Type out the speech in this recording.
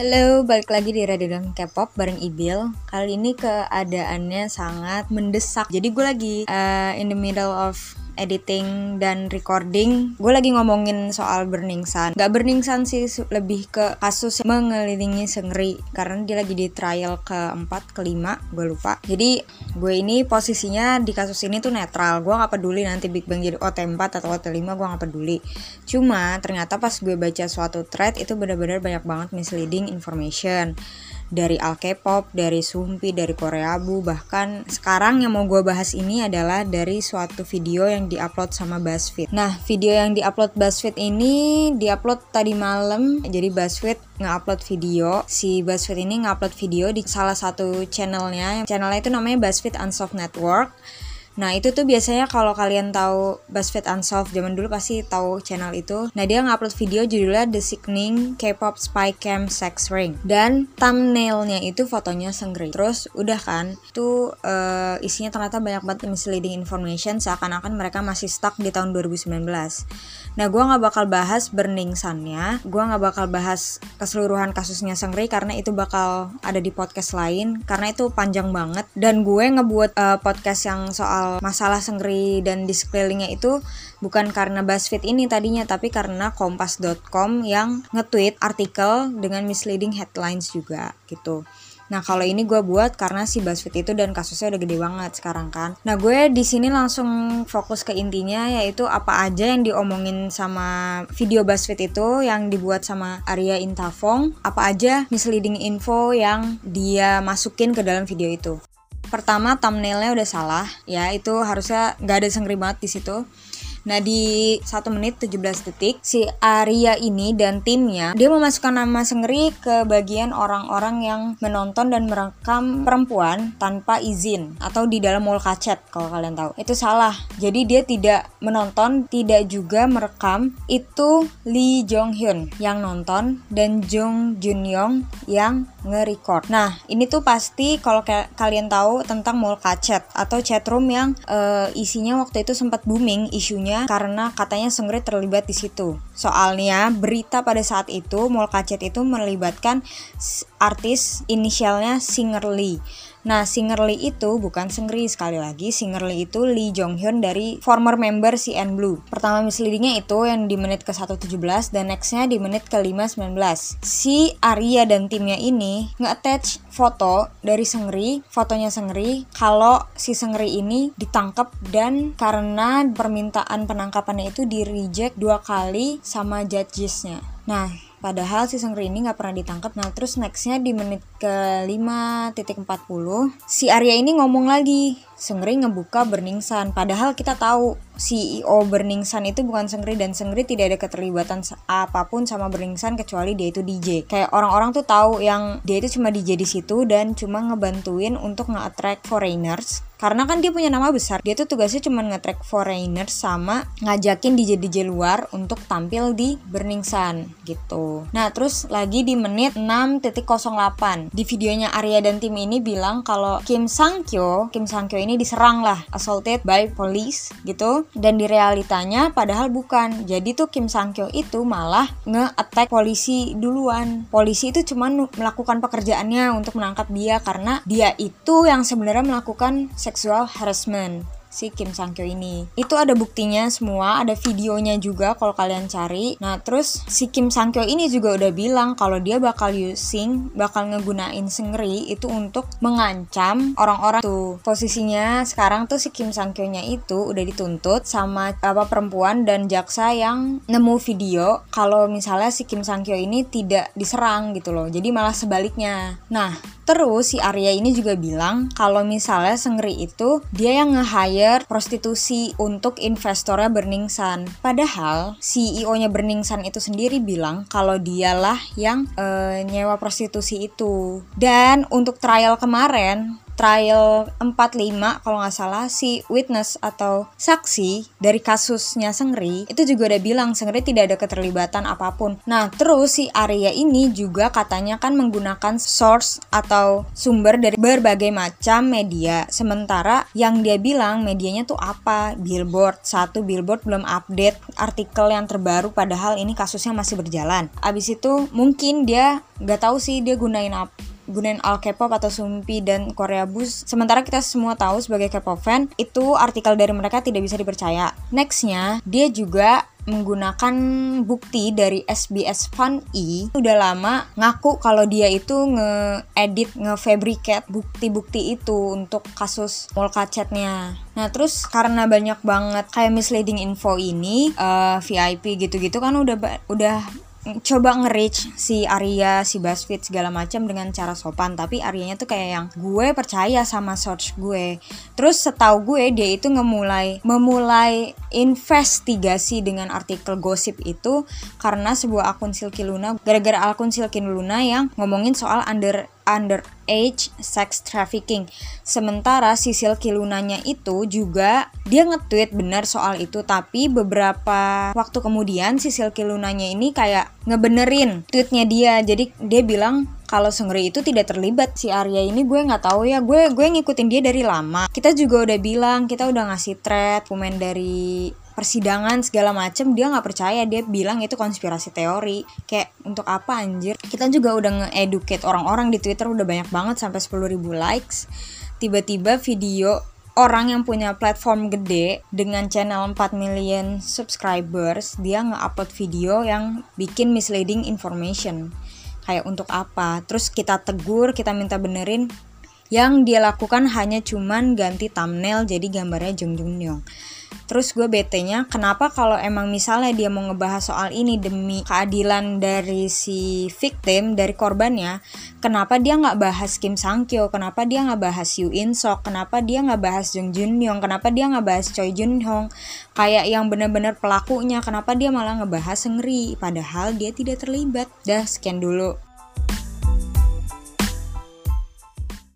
Halo, balik lagi di Radio K-pop bareng Ibil. Kali ini keadaannya sangat mendesak. Jadi gue lagi uh, in the middle of editing dan recording gue lagi ngomongin soal Burning Sun. Gak Burning Sun sih lebih ke kasus mengelilingi Sengri karena dia lagi di trial keempat kelima gue lupa. Jadi gue ini posisinya di kasus ini tuh netral. Gue gak peduli nanti Big Bang jadi OT4 atau OT5 gue gak peduli. Cuma ternyata pas gue baca suatu thread itu benar-benar banyak banget misleading information dari Al K-pop, dari Sumpi, dari Korea Bu, bahkan sekarang yang mau gue bahas ini adalah dari suatu video yang diupload sama BuzzFeed. Nah, video yang diupload BuzzFeed ini diupload tadi malam, jadi BuzzFeed nge-upload video. Si BuzzFeed ini nge-upload video di salah satu channelnya. Channelnya itu namanya BuzzFeed Unsolved Network. Nah itu tuh biasanya kalau kalian tahu BuzzFeed Unsolved zaman dulu pasti tahu channel itu. Nah dia ngupload video judulnya The Sickening K-pop Spy Cam Sex Ring dan thumbnailnya itu fotonya Seungri. Terus udah kan, tuh uh, isinya ternyata banyak banget misleading information seakan-akan mereka masih stuck di tahun 2019. Nah gue nggak bakal bahas Burning Sun-nya, gue nggak bakal bahas keseluruhan kasusnya Seungri karena itu bakal ada di podcast lain karena itu panjang banget dan gue ngebuat uh, podcast yang soal soal masalah Sengri dan di sekelilingnya itu bukan karena BuzzFeed ini tadinya tapi karena kompas.com yang nge-tweet artikel dengan misleading headlines juga gitu. Nah kalau ini gue buat karena si BuzzFeed itu dan kasusnya udah gede banget sekarang kan. Nah gue di sini langsung fokus ke intinya yaitu apa aja yang diomongin sama video BuzzFeed itu yang dibuat sama Arya Intafong. Apa aja misleading info yang dia masukin ke dalam video itu pertama thumbnailnya udah salah ya itu harusnya nggak ada sengri banget di situ Nah di 1 menit 17 detik si Arya ini dan timnya dia memasukkan nama Sengri ke bagian orang-orang yang menonton dan merekam perempuan tanpa izin atau di dalam mall kacet kalau kalian tahu. Itu salah. Jadi dia tidak menonton, tidak juga merekam. Itu Lee Jong Hyun yang nonton dan Jung Jun Yong yang nge-record. Nah, ini tuh pasti kalau kalian tahu tentang mall kacet atau chatroom yang uh, isinya waktu itu sempat booming isunya karena katanya Seungri terlibat di situ. Soalnya berita pada saat itu Mall Kacet itu melibatkan artis inisialnya Singer Lee. Nah, Singer Lee itu bukan Seungri sekali lagi. Singer Lee itu Lee Jong Hyun dari former member CN Blue. Pertama misleadingnya itu yang di menit ke 117 dan nextnya di menit ke 519. Si Arya dan timnya ini nge-attach foto dari Seungri, fotonya Seungri kalau si Seungri ini ditangkap dan karena permintaan penangkapannya itu di reject dua kali sama judgesnya. Nah, Padahal si Seungri ini nggak pernah ditangkap. Nah terus nextnya di menit ke 5.40 si Arya ini ngomong lagi Seungri ngebuka Burning Sun. Padahal kita tahu CEO Burning Sun itu bukan Seungri dan Seungri tidak ada keterlibatan apa pun sama Burning Sun kecuali dia itu DJ. Kayak orang-orang tuh tahu yang dia itu cuma DJ di situ dan cuma ngebantuin untuk nge-attract foreigners. Karena kan dia punya nama besar dia tuh tugasnya cuma nge-track foreigners sama ngajakin DJ-DJ luar untuk tampil di Burning Sun gitu. Nah terus lagi di menit 6.08 di videonya Arya dan tim ini bilang kalau Kim Sang Kyo Kim Sang Kyo ini diserang lah assaulted by police gitu dan di realitanya padahal bukan. Jadi tuh Kim Sang Kyo itu malah nge-attack polisi duluan. Polisi itu cuma melakukan pekerjaannya untuk menangkap dia karena dia itu yang sebenarnya melakukan sexual harassment si Kim Sang Kyo ini. Itu ada buktinya semua, ada videonya juga kalau kalian cari. Nah, terus si Kim Sang Kyo ini juga udah bilang kalau dia bakal using, bakal ngegunain Seungri itu untuk mengancam orang-orang tuh. Posisinya sekarang tuh si Kim Sang Kyo-nya itu udah dituntut sama apa perempuan dan jaksa yang nemu video kalau misalnya si Kim Sang Kyo ini tidak diserang gitu loh. Jadi malah sebaliknya. Nah, Terus si Arya ini juga bilang kalau misalnya Sengri itu dia yang nge-hire prostitusi untuk investornya Burning Sun. Padahal CEO-nya Burning Sun itu sendiri bilang kalau dialah yang uh, nyewa prostitusi itu. Dan untuk trial kemarin trial 45 kalau nggak salah si witness atau saksi dari kasusnya Sengri itu juga udah bilang Sengri tidak ada keterlibatan apa pun. Nah terus si Arya ini juga katanya kan menggunakan source atau sumber dari berbagai macam media. Sementara yang dia bilang medianya tuh apa? Billboard. Satu Billboard belum update artikel yang terbaru padahal ini kasusnya masih berjalan. Abis itu mungkin dia nggak tahu sih dia gunain apa gunain all K-pop atau Sumpi dan Korea Bus. Sementara kita semua tahu sebagai K-pop fan, itu artikel dari mereka tidak bisa dipercaya. Nextnya, dia juga menggunakan bukti dari SBS Fan E udah lama ngaku kalau dia itu nge-edit, nge-fabricate bukti-bukti itu untuk kasus Molka chatnya. Nah terus karena banyak banget kayak misleading info ini uh, eh, VIP gitu-gitu kan udah udah coba nge-reach si Arya, si Basfit segala macam dengan cara sopan, tapi Aryanya tuh kayak yang gue percaya sama search gue. Terus setahu gue dia itu ngemulai memulai investigasi dengan artikel gosip itu karena sebuah akun Silky Luna gara-gara akun Silky Luna yang ngomongin soal under underage sex trafficking. Sementara Sisil Kilunanya itu juga dia nge-tweet benar soal itu tapi beberapa waktu kemudian Sisil Kilunanya ini kayak ngebenerin tweetnya dia. Jadi dia bilang kalau Sengri itu tidak terlibat si Arya ini gue nggak tahu ya gue gue ngikutin dia dari lama kita juga udah bilang kita udah ngasih thread komen dari persidangan segala macem dia nggak percaya. Dia bilang itu konspirasi teori. Kayak untuk apa anjir? Kita juga udah nge-educate orang-orang di Twitter udah banyak banget sampai 10.000 likes. Tiba-tiba video orang yang punya platform gede dengan channel 4 million subscribers dia nge-upload video yang bikin misleading information. Kayak untuk apa? Terus kita tegur kita minta benerin. Yang dia lakukan hanya cuman ganti thumbnail jadi gambarnya Jung Jung Nyong Terus gue bete-nya kenapa kalau emang misalnya dia mau ngebahas soal ini demi keadilan dari si victim, dari korbannya, kenapa dia nggak bahas Kim Sang Kyo, kenapa dia nggak bahas Yoo In Sok, kenapa dia nggak bahas Jung Jun Hyung, kenapa dia nggak bahas Choi Jun Hong, kayak yang bener-bener pelakunya, kenapa dia malah ngebahas Sengri, padahal dia tidak terlibat. Dah, sekian dulu.